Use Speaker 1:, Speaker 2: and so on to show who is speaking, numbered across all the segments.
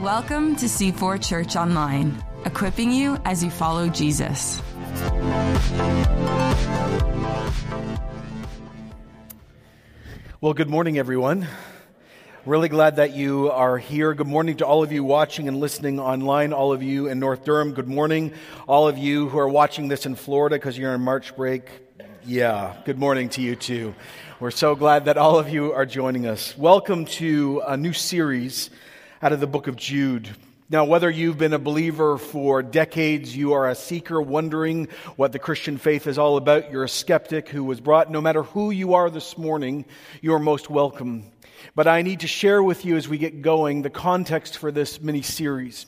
Speaker 1: Welcome to C4 Church Online, equipping you as you follow Jesus.
Speaker 2: Well, good morning, everyone. Really glad that you are here. Good morning to all of you watching and listening online, all of you in North Durham. Good morning, all of you who are watching this in Florida because you're on March break. Yeah, good morning to you too. We're so glad that all of you are joining us. Welcome to a new series out of the book of Jude. Now, whether you've been a believer for decades, you are a seeker wondering what the Christian faith is all about, you're a skeptic who was brought, no matter who you are this morning, you are most welcome. But I need to share with you as we get going the context for this mini series.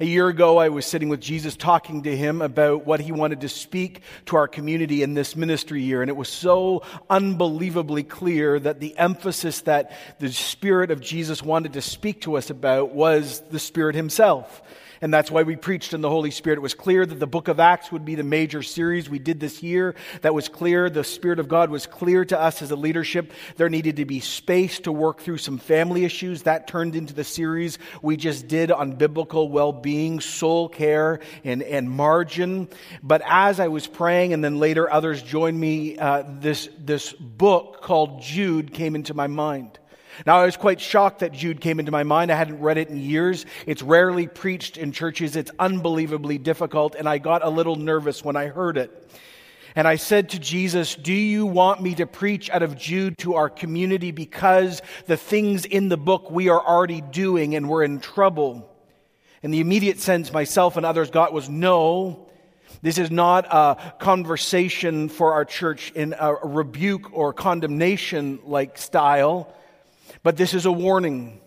Speaker 2: A year ago, I was sitting with Jesus talking to him about what he wanted to speak to our community in this ministry year. And it was so unbelievably clear that the emphasis that the Spirit of Jesus wanted to speak to us about was the Spirit himself. And that's why we preached in the Holy Spirit. It was clear that the book of Acts would be the major series we did this year. That was clear. The Spirit of God was clear to us as a leadership. There needed to be space to work through some family issues. That turned into the series we just did on biblical well being, soul care, and, and margin. But as I was praying, and then later others joined me, uh, this, this book called Jude came into my mind. Now, I was quite shocked that Jude came into my mind. I hadn't read it in years. It's rarely preached in churches. It's unbelievably difficult, and I got a little nervous when I heard it. And I said to Jesus, Do you want me to preach out of Jude to our community because the things in the book we are already doing and we're in trouble? And the immediate sense myself and others got was no. This is not a conversation for our church in a rebuke or condemnation like style. But this is a warning.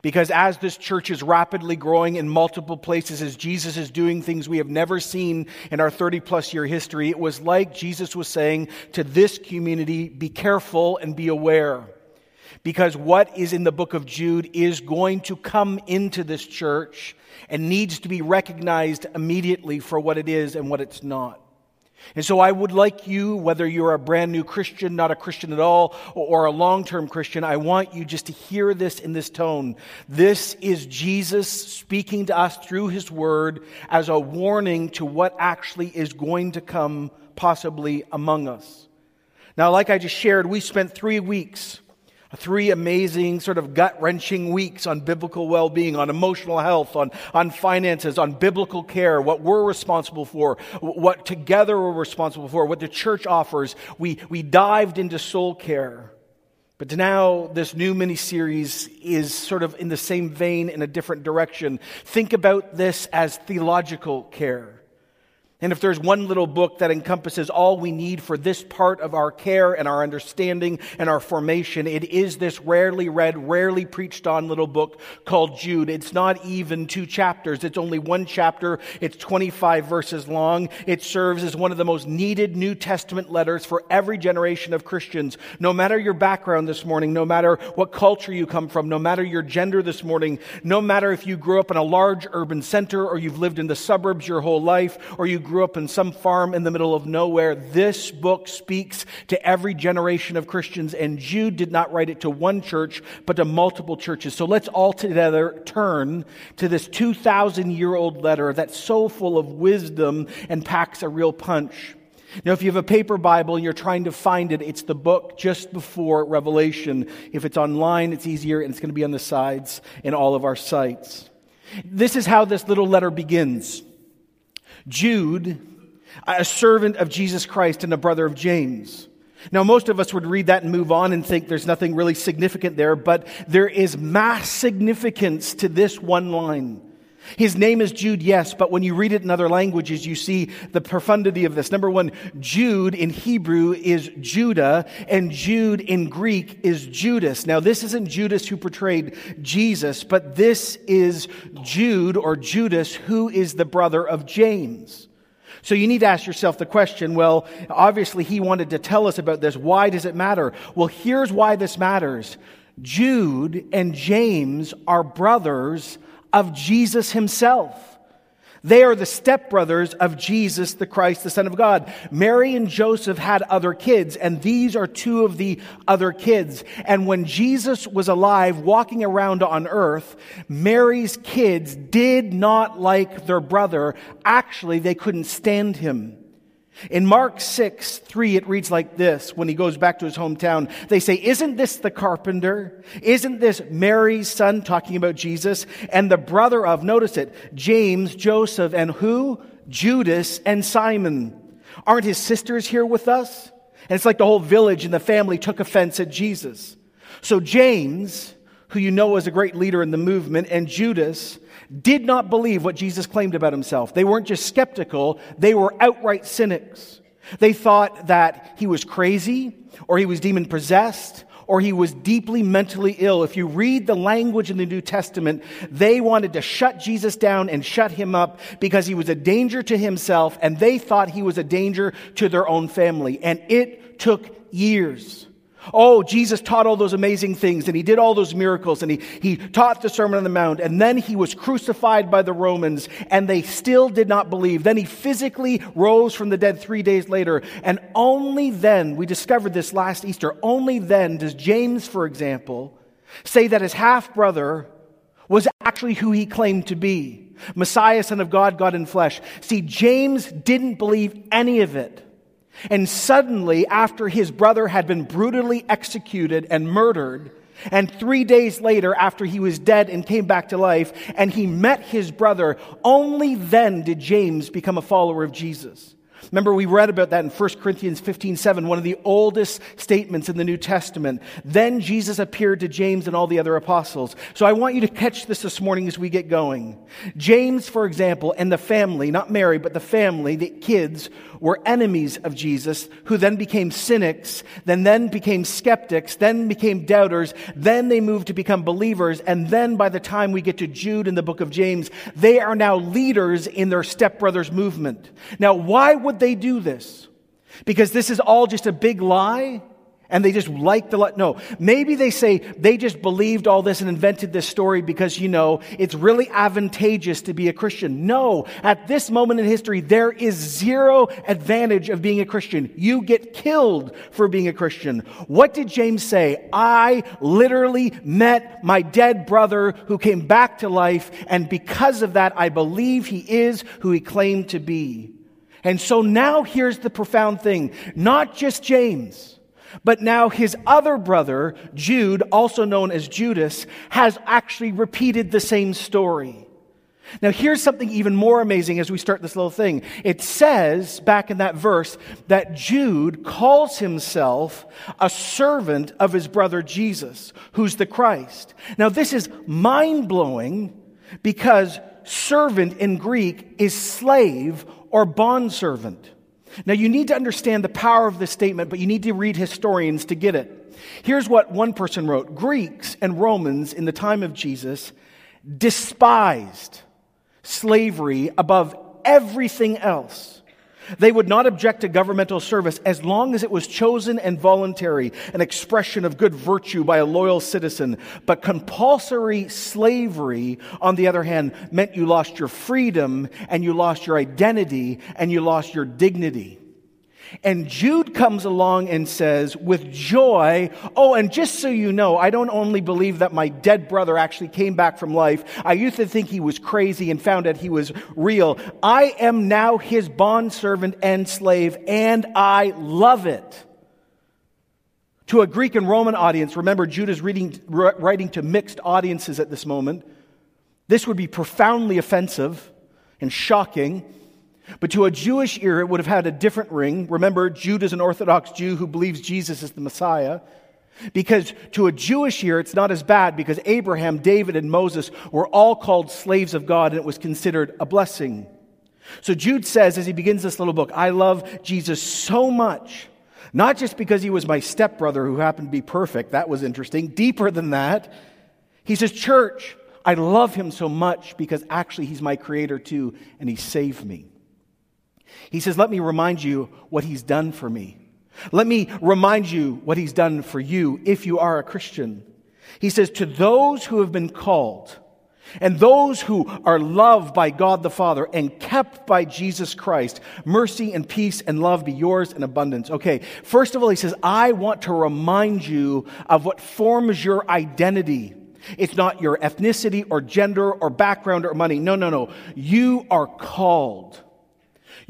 Speaker 2: Because as this church is rapidly growing in multiple places, as Jesus is doing things we have never seen in our 30 plus year history, it was like Jesus was saying to this community, be careful and be aware. Because what is in the book of Jude is going to come into this church and needs to be recognized immediately for what it is and what it's not. And so I would like you, whether you're a brand new Christian, not a Christian at all, or a long term Christian, I want you just to hear this in this tone. This is Jesus speaking to us through his word as a warning to what actually is going to come possibly among us. Now, like I just shared, we spent three weeks three amazing, sort of gut wrenching weeks on biblical well being, on emotional health, on, on finances, on biblical care, what we're responsible for, what together we're responsible for, what the church offers. We, we dived into soul care. But now, this new mini series is sort of in the same vein in a different direction. Think about this as theological care. And if there's one little book that encompasses all we need for this part of our care and our understanding and our formation, it is this rarely read, rarely preached on little book called Jude. It's not even two chapters. It's only one chapter. It's 25 verses long. It serves as one of the most needed New Testament letters for every generation of Christians. No matter your background this morning, no matter what culture you come from, no matter your gender this morning, no matter if you grew up in a large urban center or you've lived in the suburbs your whole life or you grew up in some farm in the middle of nowhere. This book speaks to every generation of Christians, and Jude did not write it to one church, but to multiple churches. So let's all together turn to this 2,000 year old letter that's so full of wisdom and packs a real punch. Now, if you have a paper Bible and you're trying to find it, it's the book just before Revelation. If it's online, it's easier and it's going to be on the sides in all of our sites. This is how this little letter begins. Jude, a servant of Jesus Christ and a brother of James. Now, most of us would read that and move on and think there's nothing really significant there, but there is mass significance to this one line. His name is Jude, yes, but when you read it in other languages, you see the profundity of this. Number one, Jude in Hebrew is Judah, and Jude in Greek is Judas. Now, this isn't Judas who portrayed Jesus, but this is Jude or Judas, who is the brother of James. So you need to ask yourself the question, well, obviously he wanted to tell us about this. Why does it matter? Well, here's why this matters. Jude and James are brothers of Jesus himself. They are the stepbrothers of Jesus the Christ, the Son of God. Mary and Joseph had other kids, and these are two of the other kids. And when Jesus was alive, walking around on earth, Mary's kids did not like their brother. Actually, they couldn't stand him. In Mark 6, 3, it reads like this when he goes back to his hometown. They say, Isn't this the carpenter? Isn't this Mary's son, talking about Jesus, and the brother of, notice it, James, Joseph, and who? Judas and Simon. Aren't his sisters here with us? And it's like the whole village and the family took offense at Jesus. So James, who you know was a great leader in the movement, and Judas, did not believe what Jesus claimed about himself. They weren't just skeptical, they were outright cynics. They thought that he was crazy, or he was demon possessed, or he was deeply mentally ill. If you read the language in the New Testament, they wanted to shut Jesus down and shut him up because he was a danger to himself, and they thought he was a danger to their own family. And it took years. Oh, Jesus taught all those amazing things and he did all those miracles and he, he taught the Sermon on the Mount and then he was crucified by the Romans and they still did not believe. Then he physically rose from the dead three days later and only then, we discovered this last Easter, only then does James, for example, say that his half brother was actually who he claimed to be. Messiah, Son of God, God in flesh. See, James didn't believe any of it. And suddenly, after his brother had been brutally executed and murdered, and three days later, after he was dead and came back to life, and he met his brother, only then did James become a follower of Jesus. Remember, we read about that in 1 Corinthians 15 7, one of the oldest statements in the New Testament. Then Jesus appeared to James and all the other apostles. So I want you to catch this this morning as we get going. James, for example, and the family, not Mary, but the family, the kids, were enemies of Jesus, who then became cynics, then then became skeptics, then became doubters, then they moved to become believers, and then by the time we get to Jude in the book of James, they are now leaders in their stepbrothers movement. Now, why would they do this? Because this is all just a big lie? and they just like the no. Maybe they say they just believed all this and invented this story because you know it's really advantageous to be a christian. No. At this moment in history there is zero advantage of being a christian. You get killed for being a christian. What did james say? I literally met my dead brother who came back to life and because of that i believe he is who he claimed to be and so now here's the profound thing not just james but now his other brother, Jude, also known as Judas, has actually repeated the same story. Now, here's something even more amazing as we start this little thing. It says back in that verse that Jude calls himself a servant of his brother Jesus, who's the Christ. Now, this is mind blowing because servant in Greek is slave or bondservant. Now, you need to understand the power of this statement, but you need to read historians to get it. Here's what one person wrote Greeks and Romans in the time of Jesus despised slavery above everything else. They would not object to governmental service as long as it was chosen and voluntary, an expression of good virtue by a loyal citizen. But compulsory slavery, on the other hand, meant you lost your freedom and you lost your identity and you lost your dignity. And Jude comes along and says, with joy, Oh, and just so you know, I don't only believe that my dead brother actually came back from life. I used to think he was crazy and found out he was real. I am now his bondservant and slave, and I love it. To a Greek and Roman audience, remember, Jude is reading, writing to mixed audiences at this moment. This would be profoundly offensive and shocking. But to a Jewish ear, it would have had a different ring. Remember, Jude is an Orthodox Jew who believes Jesus is the Messiah. Because to a Jewish ear, it's not as bad because Abraham, David, and Moses were all called slaves of God and it was considered a blessing. So Jude says as he begins this little book, I love Jesus so much, not just because he was my stepbrother who happened to be perfect. That was interesting. Deeper than that, he says, Church, I love him so much because actually he's my creator too and he saved me. He says, Let me remind you what he's done for me. Let me remind you what he's done for you if you are a Christian. He says, To those who have been called, And those who are loved by God the Father and kept by Jesus Christ, mercy and peace and love be yours in abundance. Okay, first of all, he says, I want to remind you of what forms your identity. It's not your ethnicity or gender or background or money. No, no, no. You are called.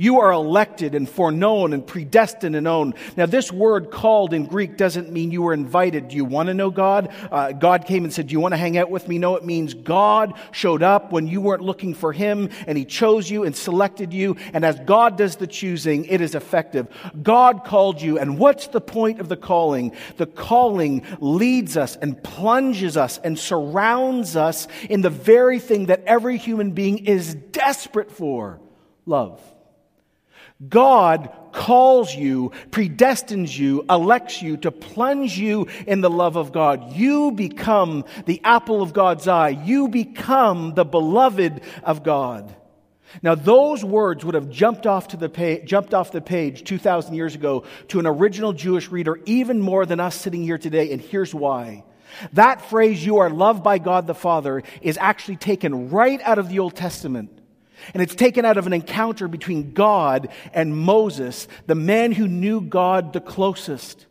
Speaker 2: You are elected and foreknown and predestined and owned. Now, this word called in Greek doesn't mean you were invited. Do you want to know God? Uh, God came and said, Do you want to hang out with me? No, it means God showed up when you weren't looking for Him and He chose you and selected you. And as God does the choosing, it is effective. God called you. And what's the point of the calling? The calling leads us and plunges us and surrounds us in the very thing that every human being is desperate for love. God calls you, predestines you, elects you to plunge you in the love of God. You become the apple of God's eye. You become the beloved of God. Now, those words would have jumped off, to the jumped off the page 2,000 years ago to an original Jewish reader even more than us sitting here today, and here's why. That phrase, you are loved by God the Father, is actually taken right out of the Old Testament. And it's taken out of an encounter between God and Moses, the man who knew God the closest.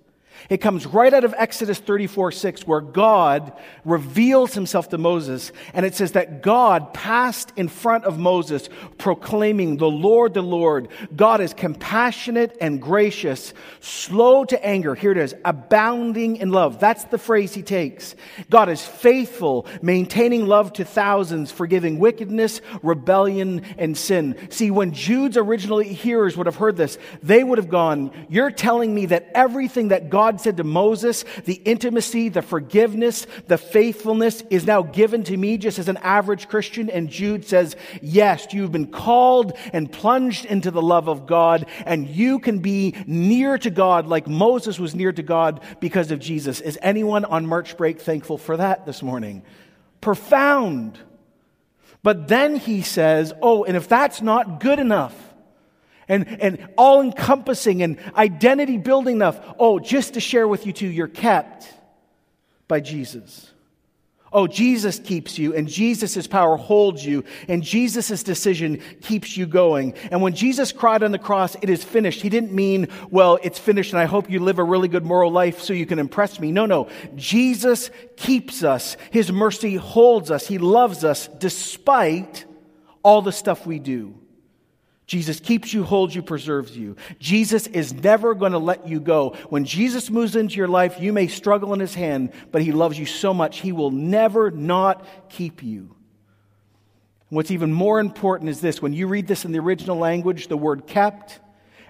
Speaker 2: It comes right out of Exodus 34 6, where God reveals himself to Moses. And it says that God passed in front of Moses, proclaiming, The Lord, the Lord. God is compassionate and gracious, slow to anger. Here it is, abounding in love. That's the phrase he takes. God is faithful, maintaining love to thousands, forgiving wickedness, rebellion, and sin. See, when Jude's original hearers would have heard this, they would have gone, You're telling me that everything that God God said to Moses, the intimacy, the forgiveness, the faithfulness is now given to me just as an average Christian. And Jude says, yes, you've been called and plunged into the love of God, and you can be near to God like Moses was near to God because of Jesus. Is anyone on March break thankful for that this morning? Profound. But then he says, oh, and if that's not good enough, and, and all encompassing and identity building enough. Oh, just to share with you too, you're kept by Jesus. Oh, Jesus keeps you, and Jesus' power holds you, and Jesus' decision keeps you going. And when Jesus cried on the cross, it is finished, he didn't mean, well, it's finished, and I hope you live a really good moral life so you can impress me. No, no. Jesus keeps us. His mercy holds us. He loves us despite all the stuff we do. Jesus keeps you, holds you, preserves you. Jesus is never going to let you go. When Jesus moves into your life, you may struggle in his hand, but he loves you so much, he will never not keep you. What's even more important is this when you read this in the original language, the word kept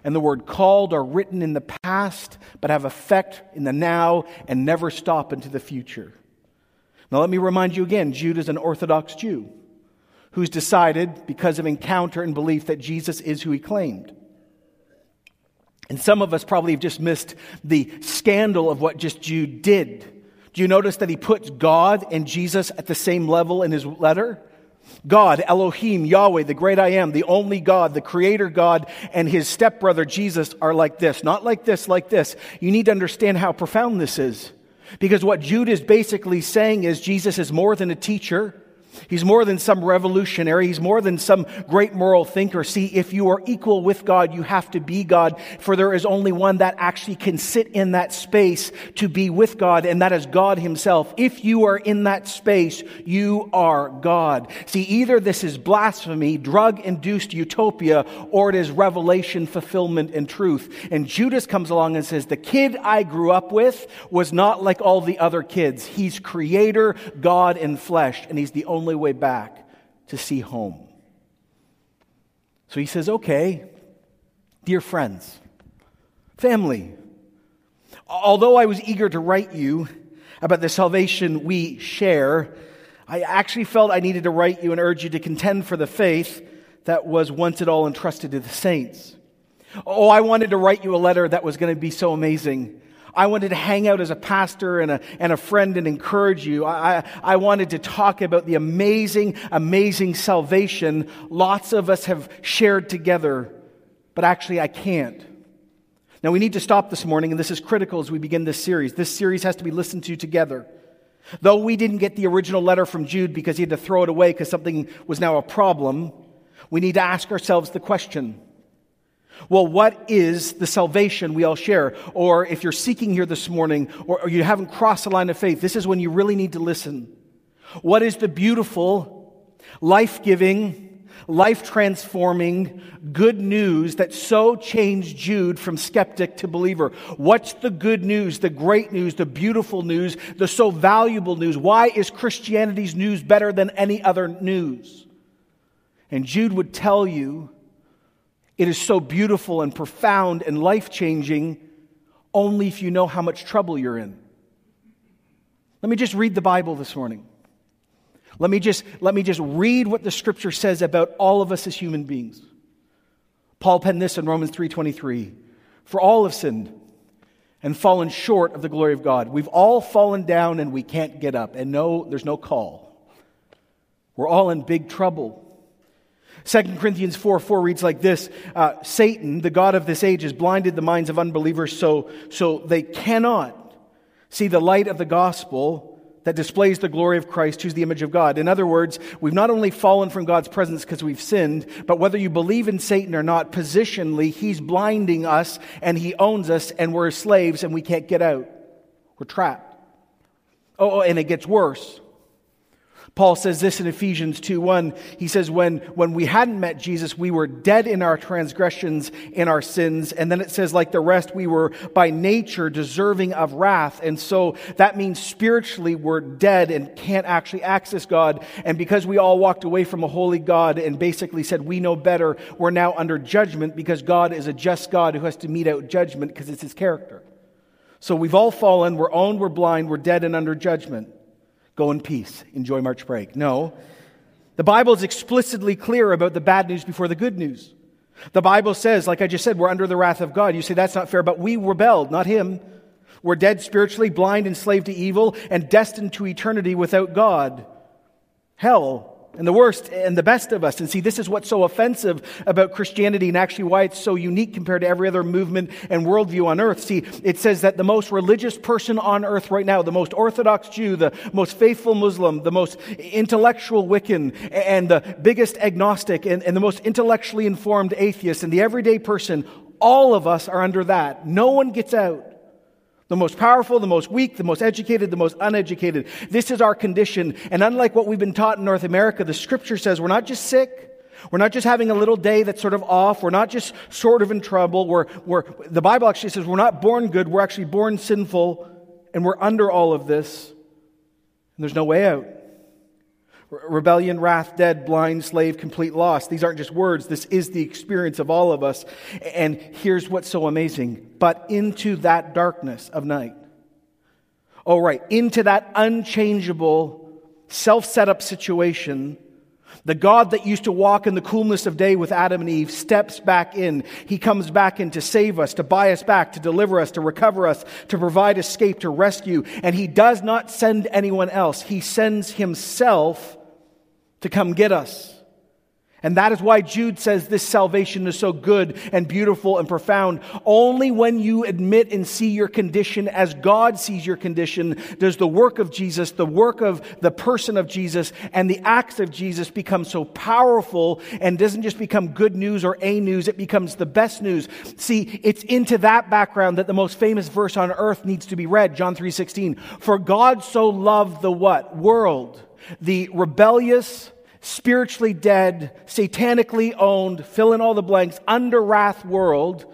Speaker 2: and the word called are written in the past, but have effect in the now and never stop into the future. Now, let me remind you again Jude is an Orthodox Jew who's decided, because of encounter and belief, that Jesus is who he claimed. And some of us probably have just missed the scandal of what just Jude did. Do you notice that he puts God and Jesus at the same level in his letter? God, Elohim, Yahweh, the great I am, the only God, the creator God, and his stepbrother Jesus are like this. Not like this, like this. You need to understand how profound this is. Because what Jude is basically saying is Jesus is more than a teacher. He's more than some revolutionary. He's more than some great moral thinker. See, if you are equal with God, you have to be God, for there is only one that actually can sit in that space to be with God, and that is God Himself. If you are in that space, you are God. See, either this is blasphemy, drug induced utopia, or it is revelation, fulfillment, and truth. And Judas comes along and says, The kid I grew up with was not like all the other kids. He's creator, God in flesh, and He's the only only way back to see home. So he says, Okay, dear friends, family, although I was eager to write you about the salvation we share, I actually felt I needed to write you and urge you to contend for the faith that was once at all entrusted to the saints. Oh, I wanted to write you a letter that was going to be so amazing. I wanted to hang out as a pastor and a, and a friend and encourage you. I, I wanted to talk about the amazing, amazing salvation lots of us have shared together, but actually I can't. Now we need to stop this morning, and this is critical as we begin this series. This series has to be listened to together. Though we didn't get the original letter from Jude because he had to throw it away because something was now a problem, we need to ask ourselves the question well, what is the salvation we all share? Or if you're seeking here this morning or, you haven't crossed the line of faith, this is when you really need to listen. What is the beautiful, life giving, life transforming good news that so changed Jude from skeptic to believer? What's the good news, the great news, the beautiful news, the so valuable news? Why is Christianity's news better than any other news? And Jude would tell you it is so beautiful and profound and life changing only if you know how much trouble you're in. Let me just read the Bible this morning. Let me just, let me just read what the scripture says about all of us as human beings. Paul penned this in Romans 3:23. For all have sinned and fallen short of the glory of God. We've all fallen down and we can't get up. And no, there's no call. We're all in big trouble. 2 Corinthians 4 4 reads like this uh, Satan, the God of this age, has blinded the minds of unbelievers so, so they cannot see the light of the gospel that displays the glory of Christ, who's the image of God. In other words, we've not only fallen from God's presence because we've sinned, but whether you believe in Satan or not, positionally, he's blinding us and he owns us and we're slaves and we can't get out. We're trapped. Oh, oh and it gets worse. Paul says this in Ephesians 2 1. He says, when, when we hadn't met Jesus, we were dead in our transgressions, and our sins. And then it says, like the rest, we were by nature deserving of wrath. And so that means spiritually we're dead and can't actually access God. And because we all walked away from a holy God and basically said, we know better, we're now under judgment because God is a just God who has to mete out judgment because it's his character. So we've all fallen, we're owned, we're blind, we're dead and under judgment. Go in peace. Enjoy March break. No. The Bible is explicitly clear about the bad news before the good news. The Bible says, like I just said, we're under the wrath of God. You say that's not fair, but we rebelled, not him. We're dead spiritually, blind, enslaved to evil, and destined to eternity without God. Hell and the worst and the best of us. And see, this is what's so offensive about Christianity and actually why it's so unique compared to every other movement and worldview on earth. See, it says that the most religious person on earth right now, the most Orthodox Jew, the most faithful Muslim, the most intellectual Wiccan, and the biggest agnostic, and, and the most intellectually informed atheist, and the everyday person, all of us are under that. No one gets out. The most powerful, the most weak, the most educated, the most uneducated. This is our condition. And unlike what we've been taught in North America, the scripture says we're not just sick. We're not just having a little day that's sort of off. We're not just sort of in trouble. We're, we're, the Bible actually says we're not born good. We're actually born sinful. And we're under all of this. And there's no way out. Rebellion, wrath, dead, blind, slave, complete loss. These aren't just words. This is the experience of all of us. And here's what's so amazing. But into that darkness of night. Oh, right. Into that unchangeable, self set up situation. The God that used to walk in the coolness of day with Adam and Eve steps back in. He comes back in to save us, to buy us back, to deliver us, to recover us, to provide escape, to rescue. And He does not send anyone else. He sends Himself to come get us. And that is why Jude says this salvation is so good and beautiful and profound. Only when you admit and see your condition as God sees your condition does the work of Jesus, the work of the person of Jesus, and the acts of Jesus become so powerful and doesn't just become good news or a news, it becomes the best news. See, it's into that background that the most famous verse on earth needs to be read, John 3:16. For God so loved the what? World the rebellious, spiritually dead, satanically owned, fill in all the blanks, under wrath world,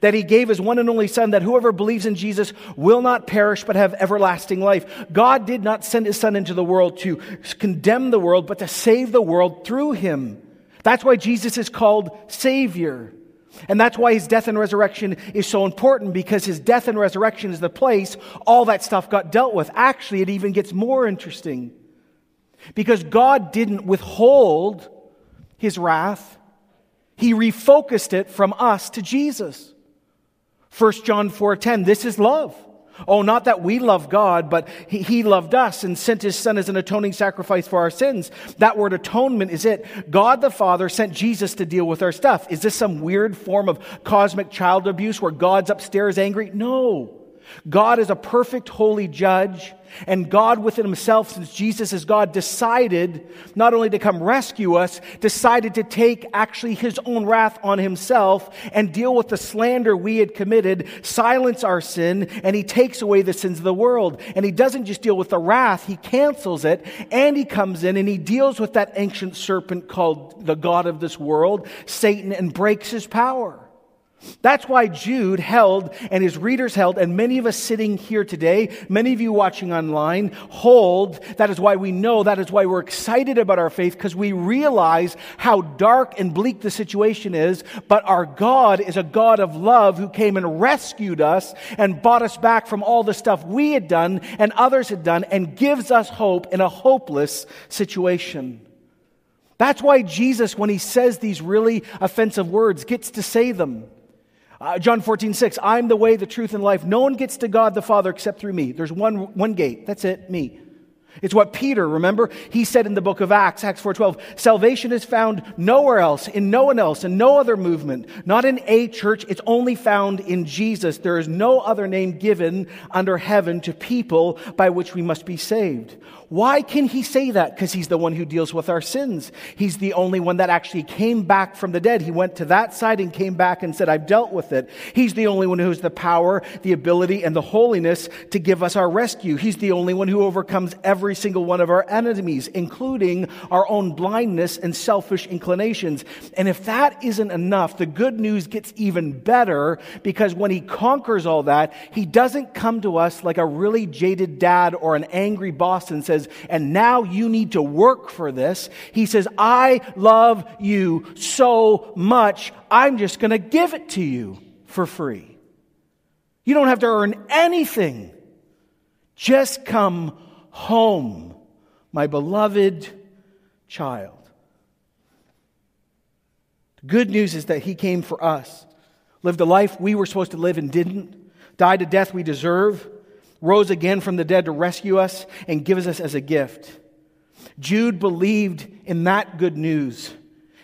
Speaker 2: that he gave his one and only son that whoever believes in Jesus will not perish but have everlasting life. God did not send his son into the world to condemn the world, but to save the world through him. That's why Jesus is called Savior. And that's why his death and resurrection is so important because his death and resurrection is the place all that stuff got dealt with. Actually, it even gets more interesting. Because God didn't withhold his wrath, he refocused it from us to Jesus. 1 John 4:10 This is love. Oh, not that we love God, but he, he, loved us and sent His Son as an atoning sacrifice for our sins. That word atonement is it. God the Father sent Jesus to deal with our stuff. Is this some weird form of cosmic child abuse where God's upstairs angry? No. God is a perfect, holy judge. And God within himself, since Jesus is God, decided not only to come rescue us, decided to take actually his own wrath on himself and deal with the slander we had committed, silence our sin, and he takes away the sins of the world. And he doesn't just deal with the wrath, he cancels it, and he comes in and he deals with that ancient serpent called the God of this world, Satan, and breaks his power. That's why Jude held and his readers held, and many of us sitting here today, many of you watching online, hold. That is why we know, that is why we're excited about our faith, because we realize how dark and bleak the situation is. But our God is a God of love who came and rescued us and bought us back from all the stuff we had done and others had done and gives us hope in a hopeless situation. That's why Jesus, when he says these really offensive words, gets to say them. Uh, John 14, 6, I'm the way, the truth, and life. No one gets to God the Father except through me. There's one, one gate. That's it, me. It's what Peter, remember, he said in the book of Acts, Acts 4:12, salvation is found nowhere else, in no one else, in no other movement, not in a church, it's only found in Jesus. There is no other name given under heaven to people by which we must be saved. Why can he say that? Because he's the one who deals with our sins. He's the only one that actually came back from the dead. He went to that side and came back and said, I've dealt with it. He's the only one who has the power, the ability, and the holiness to give us our rescue. He's the only one who overcomes every single one of our enemies, including our own blindness and selfish inclinations. And if that isn't enough, the good news gets even better because when he conquers all that, he doesn't come to us like a really jaded dad or an angry boss and says, says, and now you need to work for this. He says, I love you so much, I'm just going to give it to you for free. You don't have to earn anything. Just come home, my beloved child. The good news is that he came for us, lived a life we were supposed to live and didn't, died a death we deserve rose again from the dead to rescue us and gives us as a gift. Jude believed in that good news.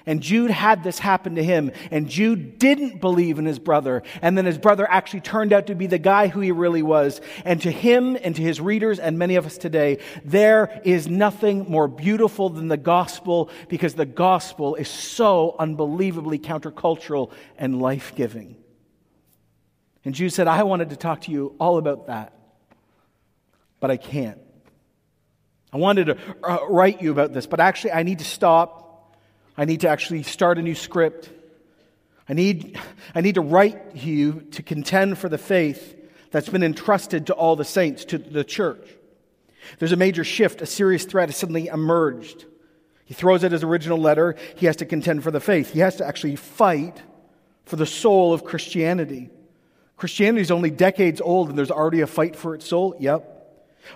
Speaker 2: And Jude had this happen to him. And Jude didn't believe in his brother. And then his brother actually turned out to be the guy who he really was. And to him and to his readers and many of us today, there is nothing more beautiful than the gospel because the gospel is so unbelievably countercultural and life giving. And Jude said, I wanted to talk to you all about that but I can't. I wanted to uh, write you about this, but actually, I need to stop. I need to actually start a new script. I need, I need to write you to contend for the faith that's been entrusted to all the saints, to the church. There's a major shift, a serious threat has suddenly emerged. He throws out his original letter. He has to contend for the faith. He has to actually fight for the soul of Christianity. Christianity is only decades old and there's already a fight for its soul. Yep.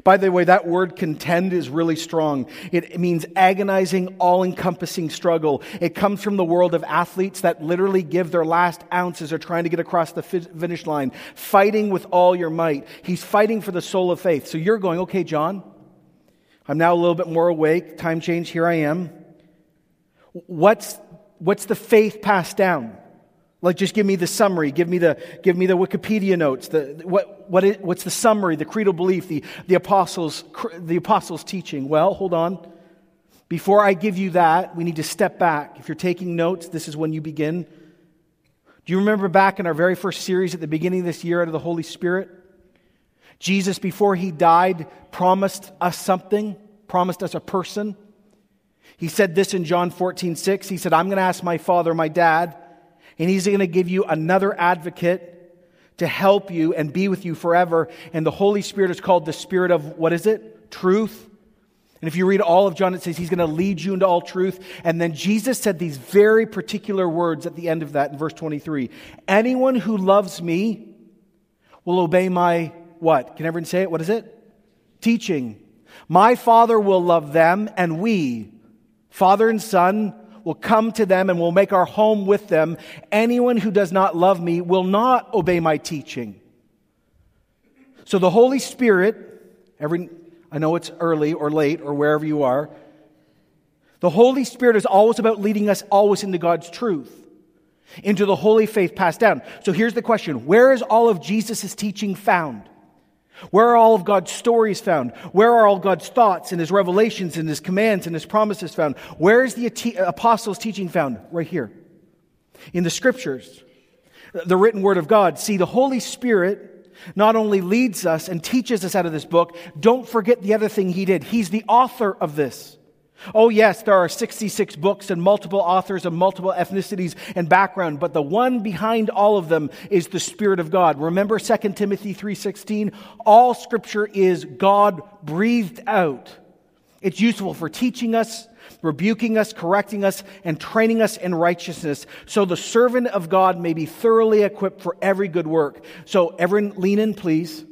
Speaker 2: By the way, that word contend is really strong. It means agonizing, all encompassing struggle. It comes from the world of athletes that literally give their last ounces or trying to get across the finish line, fighting with all your might. He's fighting for the soul of faith. So you're going, okay, John, I'm now a little bit more awake. Time change, here I am. What's, what's the faith passed down? Like, just give me the summary. Give me the, give me the Wikipedia notes. The, what, what is, what's the summary, the creedal belief, the, the, apostles, the apostles' teaching? Well, hold on. Before I give you that, we need to step back. If you're taking notes, this is when you begin. Do you remember back in our very first series at the beginning of this year out of the Holy Spirit? Jesus, before he died, promised us something, promised us a person. He said this in John 14, 6. He said, I'm going to ask my father, my dad, and he's going to give you another advocate to help you and be with you forever. And the Holy Spirit is called the Spirit of, what is it? Truth. And if you read all of John, it says he's going to lead you into all truth. And then Jesus said these very particular words at the end of that in verse 23. Anyone who loves me will obey my what? Can everyone say it? What is it? Teaching. My Father will love them, and we, Father and Son, will come to them and will make our home with them. Anyone who does not love me will not obey my teaching. So the Holy Spirit, every, I know it's early or late or wherever you are, the Holy Spirit is always about leading us always into God's truth, into the holy faith passed down. So here's the question Where is all of Jesus' teaching found? Where are all of God's stories found? Where are all God's thoughts and his revelations and his commands and his promises found? Where is the apostles' teaching found? Right here. In the scriptures, the written word of God. See, the Holy Spirit not only leads us and teaches us out of this book, don't forget the other thing he did. He's the author of this. Oh, yes, there are 66 books and multiple authors of multiple ethnicities and background, but the one behind all of them is the Spirit of God. Remember 2 Timothy 3:16? All scripture is God breathed out. It's useful for teaching us, rebuking us, correcting us, and training us in righteousness, so the servant of God may be thoroughly equipped for every good work. So, everyone, lean in, please.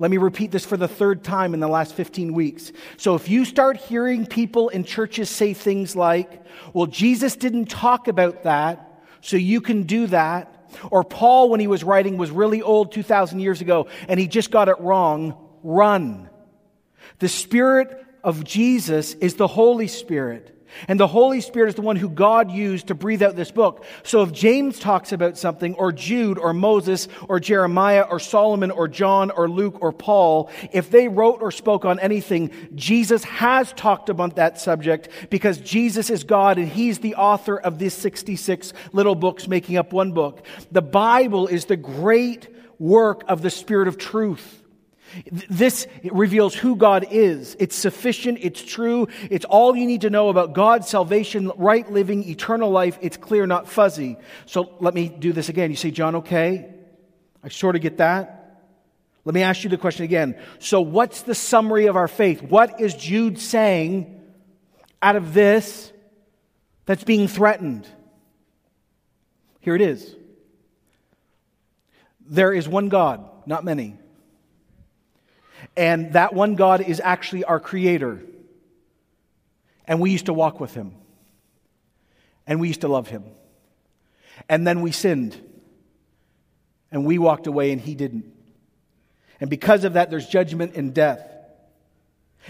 Speaker 2: Let me repeat this for the third time in the last 15 weeks. So if you start hearing people in churches say things like, well, Jesus didn't talk about that, so you can do that, or Paul, when he was writing, was really old 2,000 years ago and he just got it wrong, run. The Spirit of Jesus is the Holy Spirit. And the Holy Spirit is the one who God used to breathe out this book. So if James talks about something, or Jude, or Moses, or Jeremiah, or Solomon, or John, or Luke, or Paul, if they wrote or spoke on anything, Jesus has talked about that subject because Jesus is God and He's the author of these 66 little books making up one book. The Bible is the great work of the Spirit of truth. This reveals who God is. It's sufficient, it's true, it's all you need to know about God's salvation, right living, eternal life. It's clear, not fuzzy. So let me do this again. You say, John, okay? I sort of get that. Let me ask you the question again. So, what's the summary of our faith? What is Jude saying out of this that's being threatened? Here it is. There is one God, not many. And that one God is actually our creator. And we used to walk with him. And we used to love him. And then we sinned. And we walked away and he didn't. And because of that, there's judgment and death.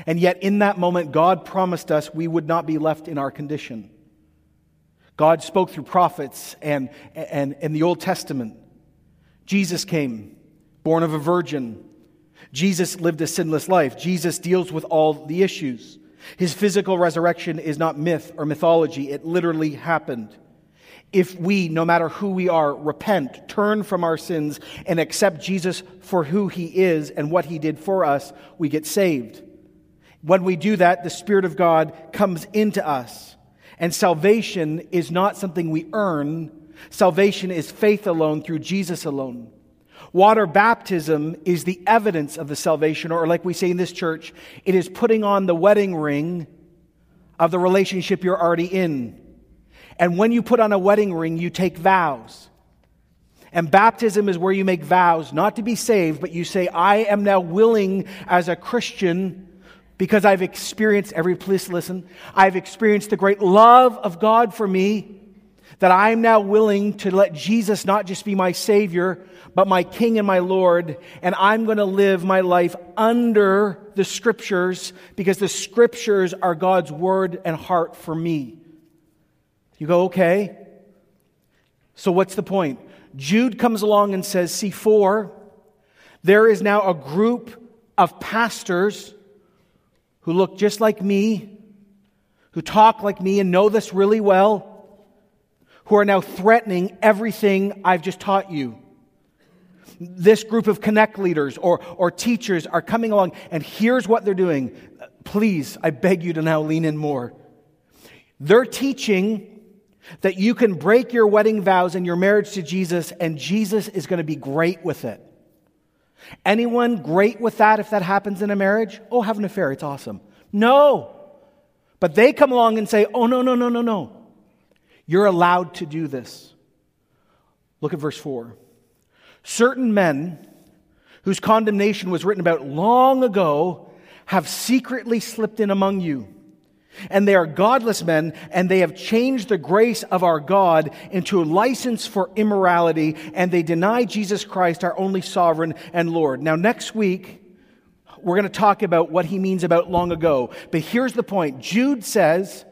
Speaker 2: And yet, in that moment, God promised us we would not be left in our condition. God spoke through prophets and, and in the Old Testament. Jesus came, born of a virgin, Jesus lived a sinless life. Jesus deals with all the issues. His physical resurrection is not myth or mythology, it literally happened. If we, no matter who we are, repent, turn from our sins, and accept Jesus for who he is and what he did for us, we get saved. When we do that, the Spirit of God comes into us. And salvation is not something we earn. Salvation is faith alone through Jesus alone. Water baptism is the evidence of the salvation, or like we say in this church, it is putting on the wedding ring of the relationship you're already in. And when you put on a wedding ring, you take vows. And baptism is where you make vows, not to be saved, but you say, I am now willing as a Christian because I've experienced, every please listen, I've experienced the great love of God for me that I am now willing to let Jesus not just be my Savior, but my King and my Lord, and I'm going to live my life under the Scriptures because the Scriptures are God's Word and heart for me. You go, okay. So what's the point? Jude comes along and says, See, four, there is now a group of pastors who look just like me, who talk like me and know this really well who are now threatening everything I've just taught you. This group of connect leaders or, or teachers are coming along, and here's what they're doing. Please, I beg you to now lean in more. They're teaching that you can break your wedding vows and your marriage to Jesus, and Jesus is going to be great with it. Anyone great with that if that happens in a marriage? Oh, have an affair, it's awesome. No. But they come along and say, oh, no, no, no, no, no. You're allowed to do this. Look at verse 4. Certain men whose condemnation was written about long ago have secretly slipped in among you. And they are godless men, and they have changed the grace of our God into a license for immorality, and they deny Jesus Christ, our only sovereign and Lord. Now, next week, we're going to talk about what he means about long ago. But here's the point Jude says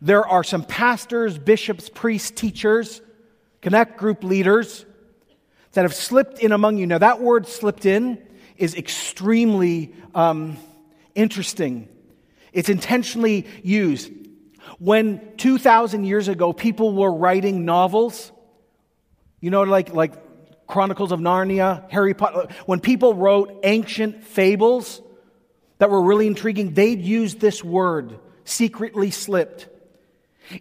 Speaker 2: there are some pastors, bishops, priests, teachers, connect group leaders that have slipped in among you. Now, that word slipped in is extremely um, interesting. It's intentionally used. When 2,000 years ago people were writing novels, you know, like, like Chronicles of Narnia, Harry Potter, when people wrote ancient fables that were really intriguing, they'd use this word, secretly slipped.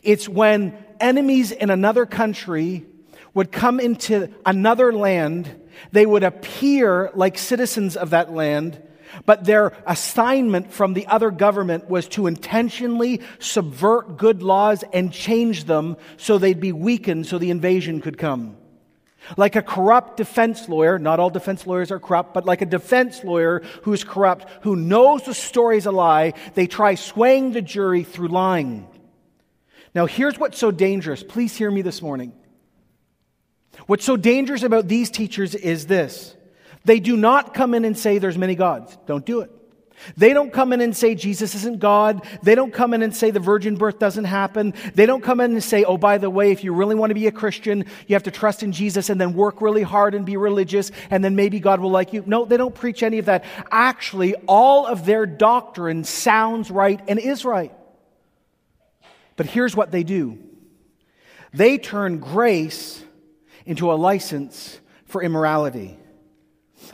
Speaker 2: It's when enemies in another country would come into another land, they would appear like citizens of that land, but their assignment from the other government was to intentionally subvert good laws and change them so they'd be weakened so the invasion could come. Like a corrupt defense lawyer, not all defense lawyers are corrupt, but like a defense lawyer who's corrupt, who knows the story's a lie, they try swaying the jury through lying. Now, here's what's so dangerous. Please hear me this morning. What's so dangerous about these teachers is this they do not come in and say there's many gods. Don't do it. They don't come in and say Jesus isn't God. They don't come in and say the virgin birth doesn't happen. They don't come in and say, oh, by the way, if you really want to be a Christian, you have to trust in Jesus and then work really hard and be religious and then maybe God will like you. No, they don't preach any of that. Actually, all of their doctrine sounds right and is right. But here's what they do they turn grace into a license for immorality.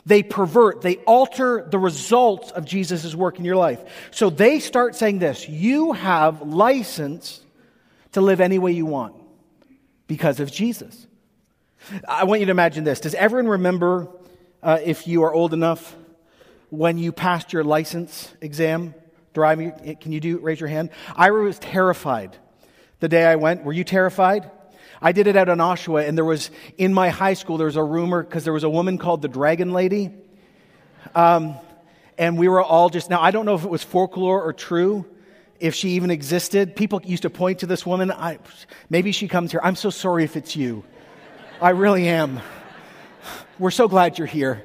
Speaker 2: They pervert, they alter the results of Jesus' work in your life. So they start saying this you have license to live any way you want because of Jesus. I want you to imagine this. Does everyone remember, uh, if you are old enough, when you passed your license exam? Driving, can you do raise your hand? I was terrified the day I went. Were you terrified? I did it out in Oshawa, and there was, in my high school, there was a rumor because there was a woman called the Dragon Lady. Um, and we were all just, now I don't know if it was folklore or true, if she even existed. People used to point to this woman. I, maybe she comes here. I'm so sorry if it's you. I really am. We're so glad you're here.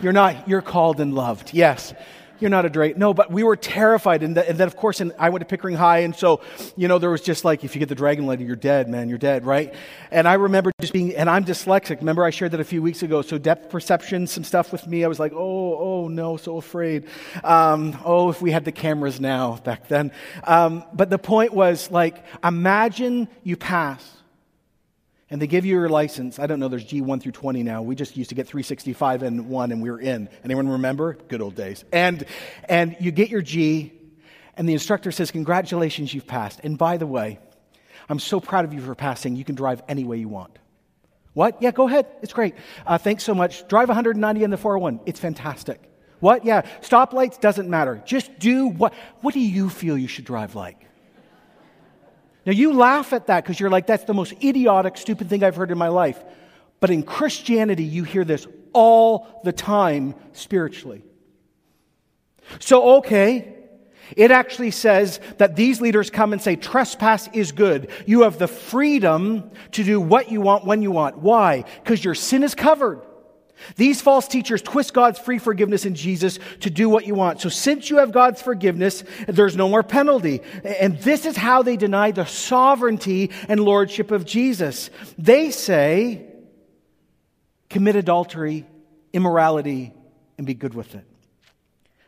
Speaker 2: You're not, you're called and loved. Yes you're not a Drake. No, but we were terrified. And, and then, of course, and I went to Pickering High. And so, you know, there was just like, if you get the dragon lady, you're dead, man. You're dead, right? And I remember just being, and I'm dyslexic. Remember, I shared that a few weeks ago. So, depth perception, some stuff with me. I was like, oh, oh, no, so afraid. Um, oh, if we had the cameras now back then. Um, but the point was like, imagine you pass and they give you your license. I don't know, there's G1 through 20 now. We just used to get 365 and 1 and we were in. Anyone remember? Good old days. And, and you get your G, and the instructor says, Congratulations, you've passed. And by the way, I'm so proud of you for passing. You can drive any way you want. What? Yeah, go ahead. It's great. Uh, thanks so much. Drive 190 in the 401. It's fantastic. What? Yeah, stoplights doesn't matter. Just do what. What do you feel you should drive like? Now, you laugh at that because you're like, that's the most idiotic, stupid thing I've heard in my life. But in Christianity, you hear this all the time spiritually. So, okay, it actually says that these leaders come and say, trespass is good. You have the freedom to do what you want when you want. Why? Because your sin is covered. These false teachers twist God's free forgiveness in Jesus to do what you want. So since you have God's forgiveness, there's no more penalty. And this is how they deny the sovereignty and lordship of Jesus. They say, commit adultery, immorality, and be good with it.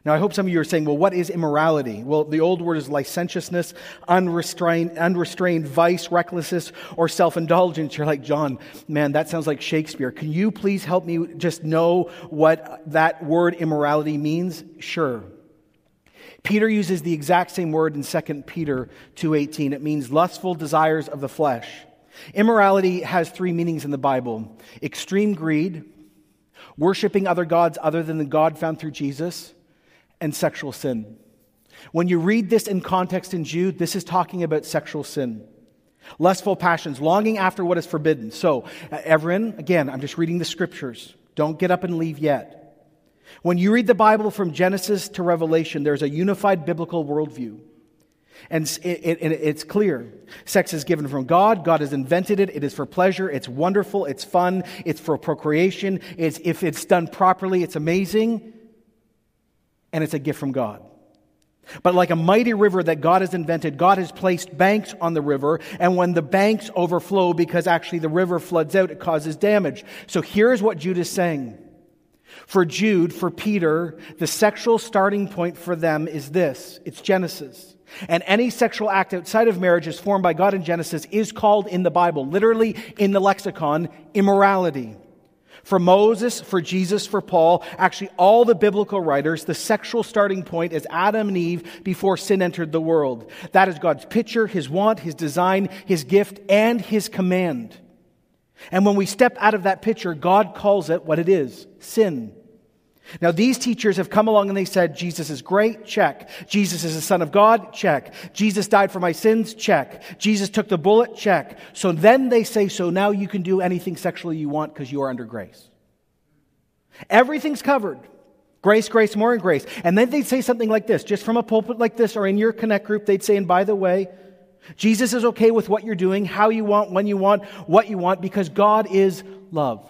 Speaker 2: Now, I hope some of you are saying, well, what is immorality? Well, the old word is licentiousness, unrestrained, unrestrained vice, recklessness, or self indulgence. You're like, John, man, that sounds like Shakespeare. Can you please help me just know what that word immorality means? Sure. Peter uses the exact same word in 2 Peter 2:18. It means lustful desires of the flesh. Immorality has three meanings in the Bible: extreme greed, worshiping other gods other than the God found through Jesus, and sexual sin. When you read this in context in Jude, this is talking about sexual sin. Lustful passions, longing after what is forbidden. So, uh, Everin, again, I'm just reading the scriptures. Don't get up and leave yet. When you read the Bible from Genesis to Revelation, there's a unified biblical worldview. And it, it, it's clear. Sex is given from God. God has invented it. It is for pleasure. It's wonderful. It's fun. It's for procreation. It's, if it's done properly, it's amazing and it's a gift from God. But like a mighty river that God has invented, God has placed banks on the river, and when the banks overflow, because actually the river floods out, it causes damage. So here's what Jude is saying. For Jude, for Peter, the sexual starting point for them is this it's Genesis. And any sexual act outside of marriage is formed by God in Genesis is called in the Bible, literally in the lexicon, immorality. For Moses, for Jesus, for Paul, actually all the biblical writers, the sexual starting point is Adam and Eve before sin entered the world. That is God's picture, his want, his design, his gift, and his command. And when we step out of that picture, God calls it what it is sin. Now, these teachers have come along and they said, Jesus is great, check. Jesus is the Son of God, check. Jesus died for my sins, check. Jesus took the bullet, check. So then they say, so now you can do anything sexually you want because you are under grace. Everything's covered. Grace, grace, more and grace. And then they'd say something like this, just from a pulpit like this or in your connect group, they'd say, and by the way, Jesus is okay with what you're doing, how you want, when you want, what you want, because God is love.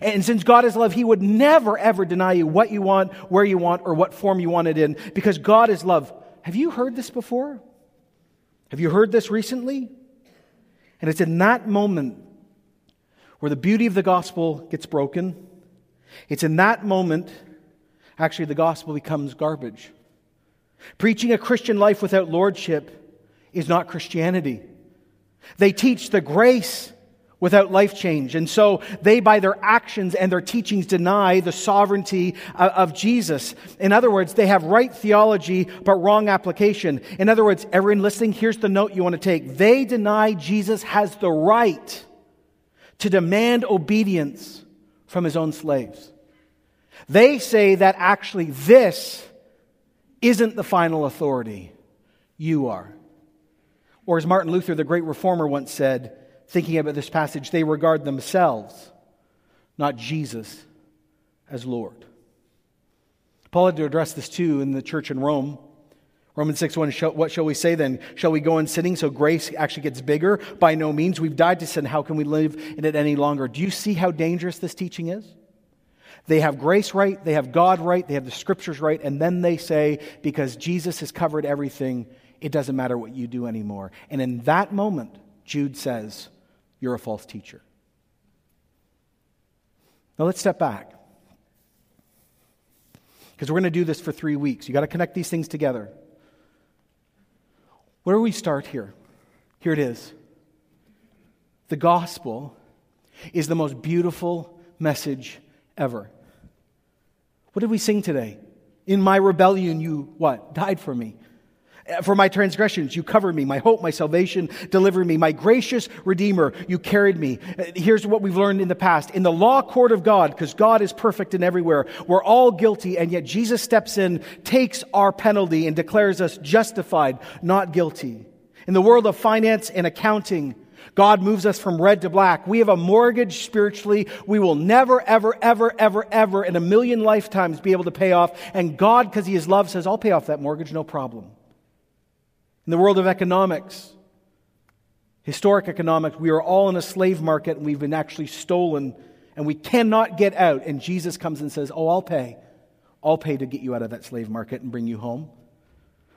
Speaker 2: And since God is love, He would never, ever deny you what you want, where you want, or what form you want it in, because God is love. Have you heard this before? Have you heard this recently? And it's in that moment where the beauty of the gospel gets broken. It's in that moment, actually, the gospel becomes garbage. Preaching a Christian life without lordship is not Christianity. They teach the grace without life change. And so they, by their actions and their teachings, deny the sovereignty of Jesus. In other words, they have right theology, but wrong application. In other words, everyone listening, here's the note you want to take. They deny Jesus has the right to demand obedience from his own slaves. They say that actually this isn't the final authority. You are. Or as Martin Luther, the great reformer, once said, thinking about this passage, they regard themselves, not Jesus, as Lord. Paul had to address this too in the church in Rome. Romans 6 1, what shall we say then? Shall we go on sinning so grace actually gets bigger? By no means. We've died to sin. How can we live in it any longer? Do you see how dangerous this teaching is? They have grace right, they have God right, they have the scriptures right, and then they say, because Jesus has covered everything, it doesn't matter what you do anymore. And in that moment, Jude says, you're a false teacher. Now let's step back. Because we're going to do this for three weeks. You've got to connect these things together. Where do we start here? Here it is. The gospel is the most beautiful message ever. What did we sing today? In my rebellion, you what? Died for me. Uh, for my transgressions, you cover me. My hope, my salvation deliver me. My gracious Redeemer, you carried me. Uh, here's what we've learned in the past. In the law court of God, because God is perfect and everywhere, we're all guilty, and yet Jesus steps in, takes our penalty, and declares us justified, not guilty. In the world of finance and accounting, God moves us from red to black. We have a mortgage spiritually we will never, ever, ever, ever, ever in a million lifetimes be able to pay off. And God, because He is love, says, I'll pay off that mortgage, no problem. In the world of economics, historic economics, we are all in a slave market and we've been actually stolen and we cannot get out. And Jesus comes and says, Oh, I'll pay. I'll pay to get you out of that slave market and bring you home.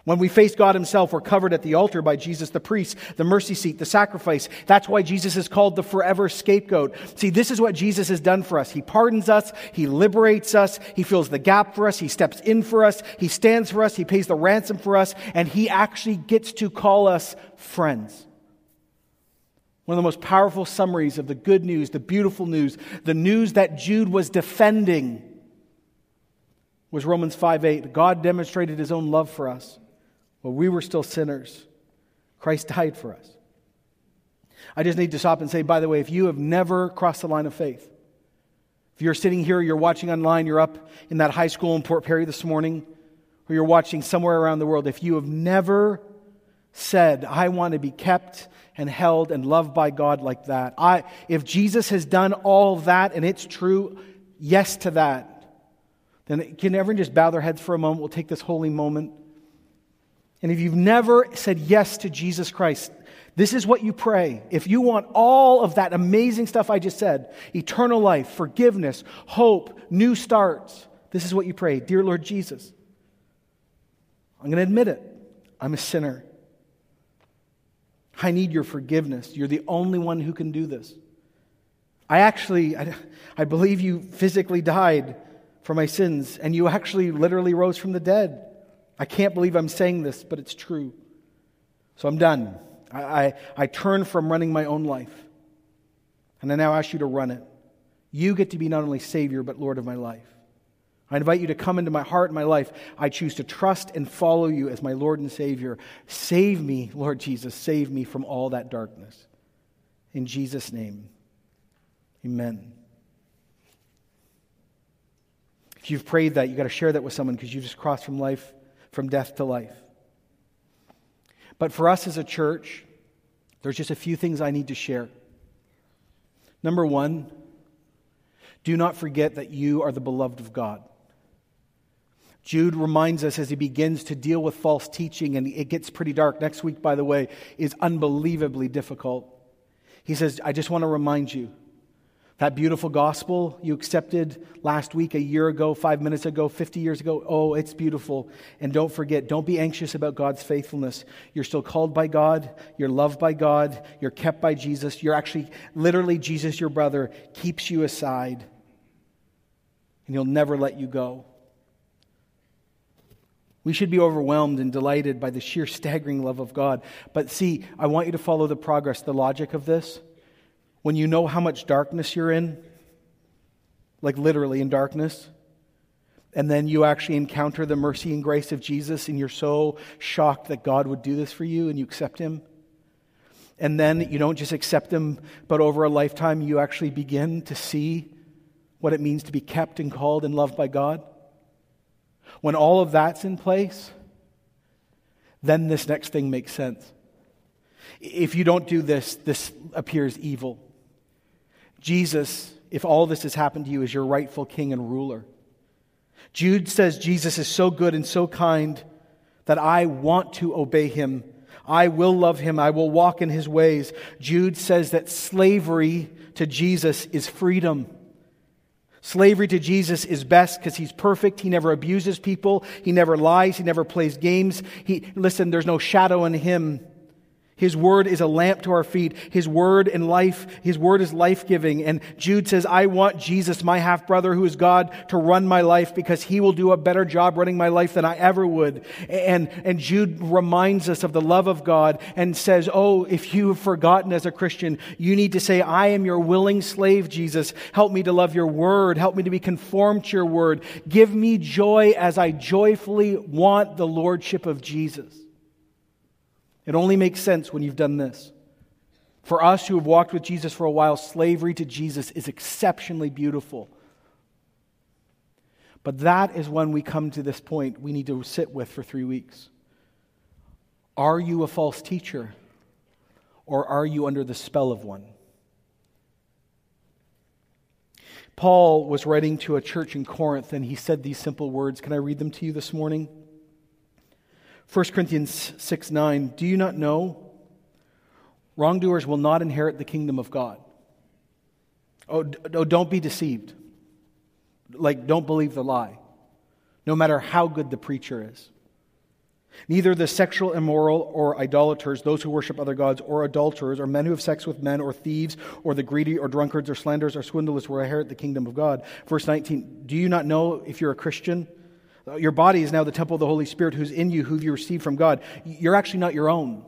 Speaker 2: When we face God Himself, we're covered at the altar by Jesus the priest, the mercy seat, the sacrifice. That's why Jesus is called the forever scapegoat. See, this is what Jesus has done for us. He pardons us, He liberates us, He fills the gap for us, He steps in for us, He stands for us, He pays the ransom for us, and He actually gets to call us friends. One of the most powerful summaries of the good news, the beautiful news, the news that Jude was defending was Romans 5 8. God demonstrated His own love for us while we were still sinners, Christ died for us. I just need to stop and say, by the way, if you have never crossed the line of faith, if you're sitting here, you're watching online, you're up in that high school in Port Perry this morning, or you're watching somewhere around the world, if you have never said, I want to be kept and held and loved by God like that, I, if Jesus has done all that and it's true, yes to that, then can everyone just bow their heads for a moment? We'll take this holy moment. And if you've never said yes to Jesus Christ, this is what you pray. If you want all of that amazing stuff I just said eternal life, forgiveness, hope, new starts this is what you pray Dear Lord Jesus, I'm going to admit it. I'm a sinner. I need your forgiveness. You're the only one who can do this. I actually, I, I believe you physically died for my sins, and you actually literally rose from the dead. I can't believe I'm saying this, but it's true. So I'm done. I, I, I turn from running my own life, and I now ask you to run it. You get to be not only Savior, but Lord of my life. I invite you to come into my heart and my life. I choose to trust and follow you as my Lord and Savior. Save me, Lord Jesus. Save me from all that darkness. In Jesus' name, amen. If you've prayed that, you've got to share that with someone because you've just crossed from life, from death to life. But for us as a church, there's just a few things I need to share. Number one, do not forget that you are the beloved of God. Jude reminds us as he begins to deal with false teaching, and it gets pretty dark. Next week, by the way, is unbelievably difficult. He says, I just want to remind you that beautiful gospel you accepted last week, a year ago, five minutes ago, 50 years ago. Oh, it's beautiful. And don't forget, don't be anxious about God's faithfulness. You're still called by God. You're loved by God. You're kept by Jesus. You're actually, literally, Jesus, your brother, keeps you aside. And he'll never let you go. We should be overwhelmed and delighted by the sheer staggering love of God. But see, I want you to follow the progress, the logic of this. When you know how much darkness you're in, like literally in darkness, and then you actually encounter the mercy and grace of Jesus, and you're so shocked that God would do this for you, and you accept Him. And then you don't just accept Him, but over a lifetime, you actually begin to see what it means to be kept and called and loved by God. When all of that's in place, then this next thing makes sense. If you don't do this, this appears evil. Jesus, if all this has happened to you, is your rightful king and ruler. Jude says Jesus is so good and so kind that I want to obey him. I will love him. I will walk in his ways. Jude says that slavery to Jesus is freedom. Slavery to Jesus is best because he's perfect. He never abuses people. He never lies. He never plays games. He, listen, there's no shadow in him. His word is a lamp to our feet. His word and life, his word is life giving. And Jude says, I want Jesus, my half brother who is God, to run my life because he will do a better job running my life than I ever would. And, and Jude reminds us of the love of God and says, Oh, if you have forgotten as a Christian, you need to say, I am your willing slave, Jesus. Help me to love your word. Help me to be conformed to your word. Give me joy as I joyfully want the lordship of Jesus. It only makes sense when you've done this. For us who have walked with Jesus for a while, slavery to Jesus is exceptionally beautiful. But that is when we come to this point we need to sit with for three weeks. Are you a false teacher? Or are you under the spell of one? Paul was writing to a church in Corinth and he said these simple words. Can I read them to you this morning? 1 Corinthians 6 9, do you not know? Wrongdoers will not inherit the kingdom of God. Oh, oh, don't be deceived. Like, don't believe the lie, no matter how good the preacher is. Neither the sexual immoral or idolaters, those who worship other gods, or adulterers, or men who have sex with men, or thieves, or the greedy, or drunkards, or slanderers, or swindlers will inherit the kingdom of God. Verse 19 Do you not know if you're a Christian? Your body is now the temple of the Holy Spirit who's in you, who you received from God. You're actually not your own.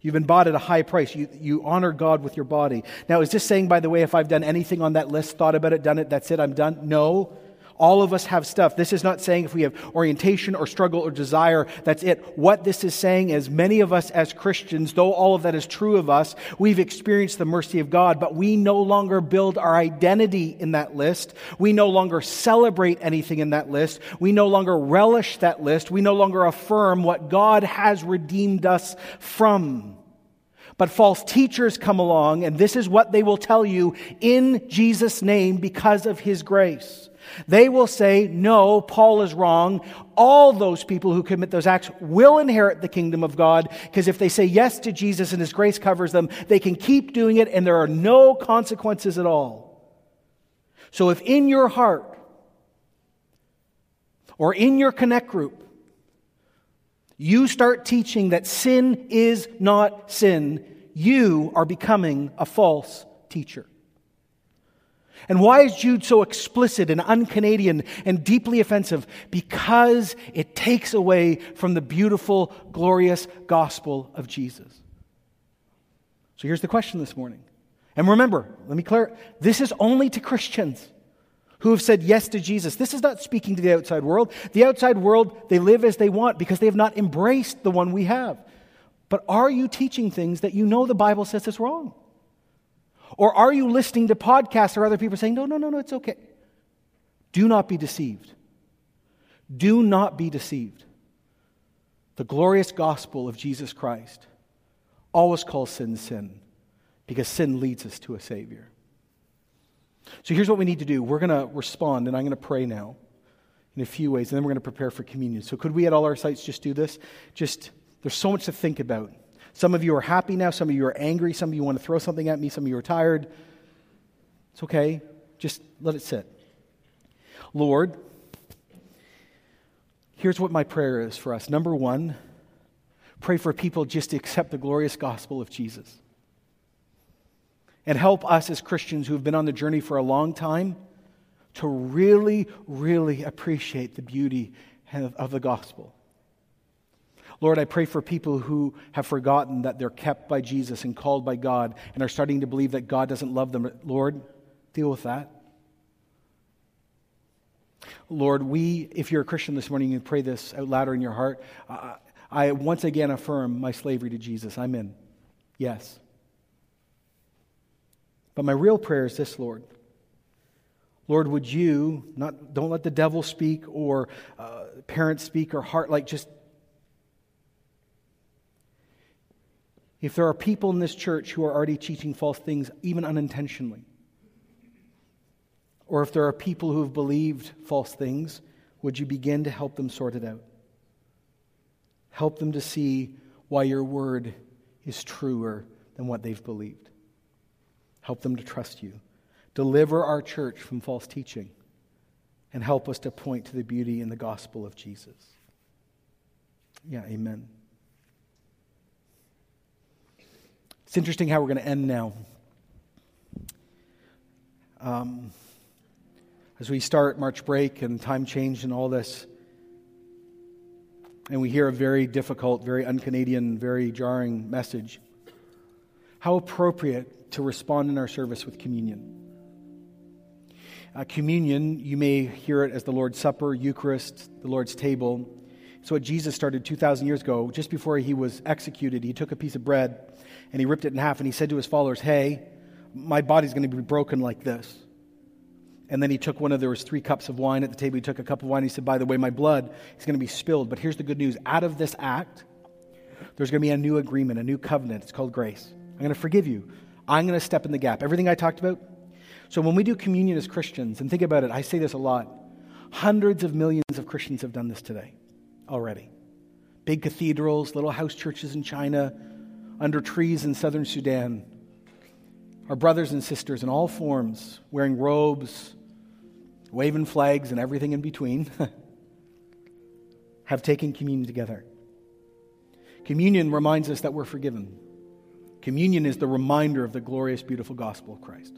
Speaker 2: You've been bought at a high price. You, you honor God with your body. Now, is this saying, by the way, if I've done anything on that list, thought about it, done it, that's it, I'm done? No. All of us have stuff. This is not saying if we have orientation or struggle or desire, that's it. What this is saying is many of us as Christians, though all of that is true of us, we've experienced the mercy of God, but we no longer build our identity in that list. We no longer celebrate anything in that list. We no longer relish that list. We no longer affirm what God has redeemed us from. But false teachers come along, and this is what they will tell you in Jesus' name because of his grace. They will say, No, Paul is wrong. All those people who commit those acts will inherit the kingdom of God because if they say yes to Jesus and his grace covers them, they can keep doing it and there are no consequences at all. So if in your heart or in your connect group, you start teaching that sin is not sin, you are becoming a false teacher. And why is Jude so explicit and un Canadian and deeply offensive? Because it takes away from the beautiful, glorious gospel of Jesus. So here's the question this morning. And remember, let me clear this is only to Christians who have said yes to Jesus. This is not speaking to the outside world. The outside world, they live as they want because they have not embraced the one we have. But are you teaching things that you know the Bible says is wrong? Or are you listening to podcasts or other people saying, no, no, no, no, it's okay? Do not be deceived. Do not be deceived. The glorious gospel of Jesus Christ always calls sin sin because sin leads us to a Savior. So here's what we need to do we're going to respond, and I'm going to pray now in a few ways, and then we're going to prepare for communion. So, could we at all our sites just do this? Just, there's so much to think about. Some of you are happy now, some of you are angry, some of you want to throw something at me, some of you are tired. It's okay. Just let it sit. Lord, here's what my prayer is for us. Number one, pray for people just to accept the glorious gospel of Jesus. And help us as Christians who have been on the journey for a long time to really, really appreciate the beauty of the gospel. Lord, I pray for people who have forgotten that they're kept by Jesus and called by God and are starting to believe that God doesn't love them. Lord, deal with that. Lord, we, if you're a Christian this morning, you pray this out louder in your heart. Uh, I once again affirm my slavery to Jesus. I'm in. Yes. But my real prayer is this, Lord. Lord, would you not don't let the devil speak or uh, parents speak or heart like just if there are people in this church who are already teaching false things, even unintentionally, or if there are people who have believed false things, would you begin to help them sort it out? Help them to see why your word is truer than what they've believed. Help them to trust you. Deliver our church from false teaching and help us to point to the beauty in the gospel of Jesus. Yeah, amen. It's interesting how we're going to end now. Um, as we start March break and time change and all this, and we hear a very difficult, very un Canadian, very jarring message, how appropriate to respond in our service with communion. Uh, communion, you may hear it as the Lord's Supper, Eucharist, the Lord's table. It's what Jesus started 2,000 years ago. Just before he was executed, he took a piece of bread and he ripped it in half and he said to his followers, Hey, my body's going to be broken like this. And then he took one of, there was three cups of wine at the table. He took a cup of wine. He said, by the way, my blood is going to be spilled. But here's the good news. Out of this act, there's going to be a new agreement, a new covenant. It's called grace. I'm going to forgive you. I'm going to step in the gap. Everything I talked about. So when we do communion as Christians, and think about it, I say this a lot. Hundreds of millions of Christians have done this today already. Big cathedrals, little house churches in China, under trees in southern Sudan. Our brothers and sisters in all forms, wearing robes, waving flags, and everything in between, have taken communion together. Communion reminds us that we're forgiven. Communion is the reminder of the glorious, beautiful gospel of Christ.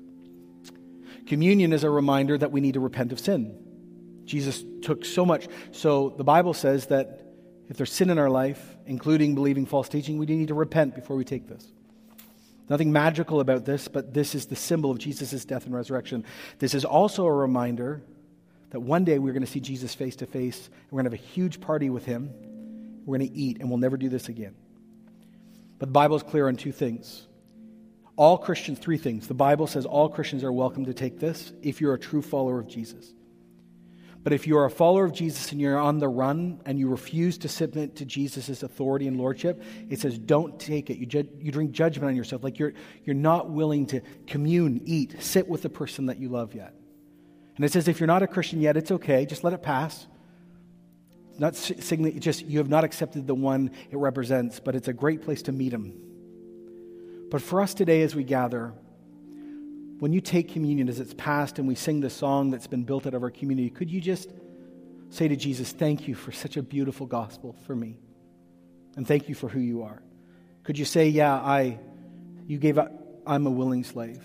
Speaker 2: Communion is a reminder that we need to repent of sin. Jesus took so much. So the Bible says that if there's sin in our life, including believing false teaching, we need to repent before we take this. Nothing magical about this, but this is the symbol of Jesus' death and resurrection. This is also a reminder that one day we're going to see Jesus face to face. We're going to have a huge party with him. We're going to eat, and we'll never do this again. But the Bible is clear on two things. All Christians, three things. The Bible says all Christians are welcome to take this if you're a true follower of Jesus. But if you're a follower of Jesus and you're on the run and you refuse to submit to Jesus' authority and lordship, it says don't take it. You, ju- you bring judgment on yourself. Like you're, you're not willing to commune, eat, sit with the person that you love yet. And it says if you're not a Christian yet, it's okay. Just let it pass. Not signaling, just you have not accepted the one it represents, but it's a great place to meet him. But for us today, as we gather, when you take communion as it's passed and we sing the song that's been built out of our community, could you just say to Jesus, Thank you for such a beautiful gospel for me? And thank you for who you are. Could you say, Yeah, I, you gave up, I'm a willing slave.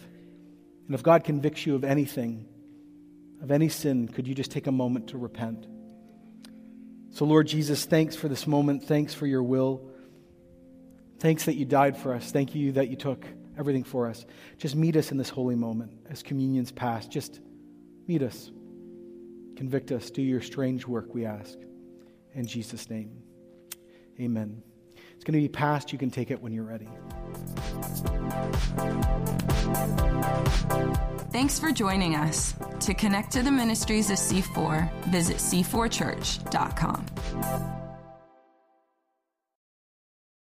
Speaker 2: And if God convicts you of anything, of any sin, could you just take a moment to repent? So, Lord Jesus, thanks for this moment. Thanks for your will. Thanks that you died for us. Thank you that you took everything for us. Just meet us in this holy moment as communion's passed. Just meet us. Convict us. Do your strange work, we ask. In Jesus' name, amen. It's going to be passed. You can take it when you're ready.
Speaker 1: Thanks for joining us. To connect to the ministries of C4, visit c4church.com.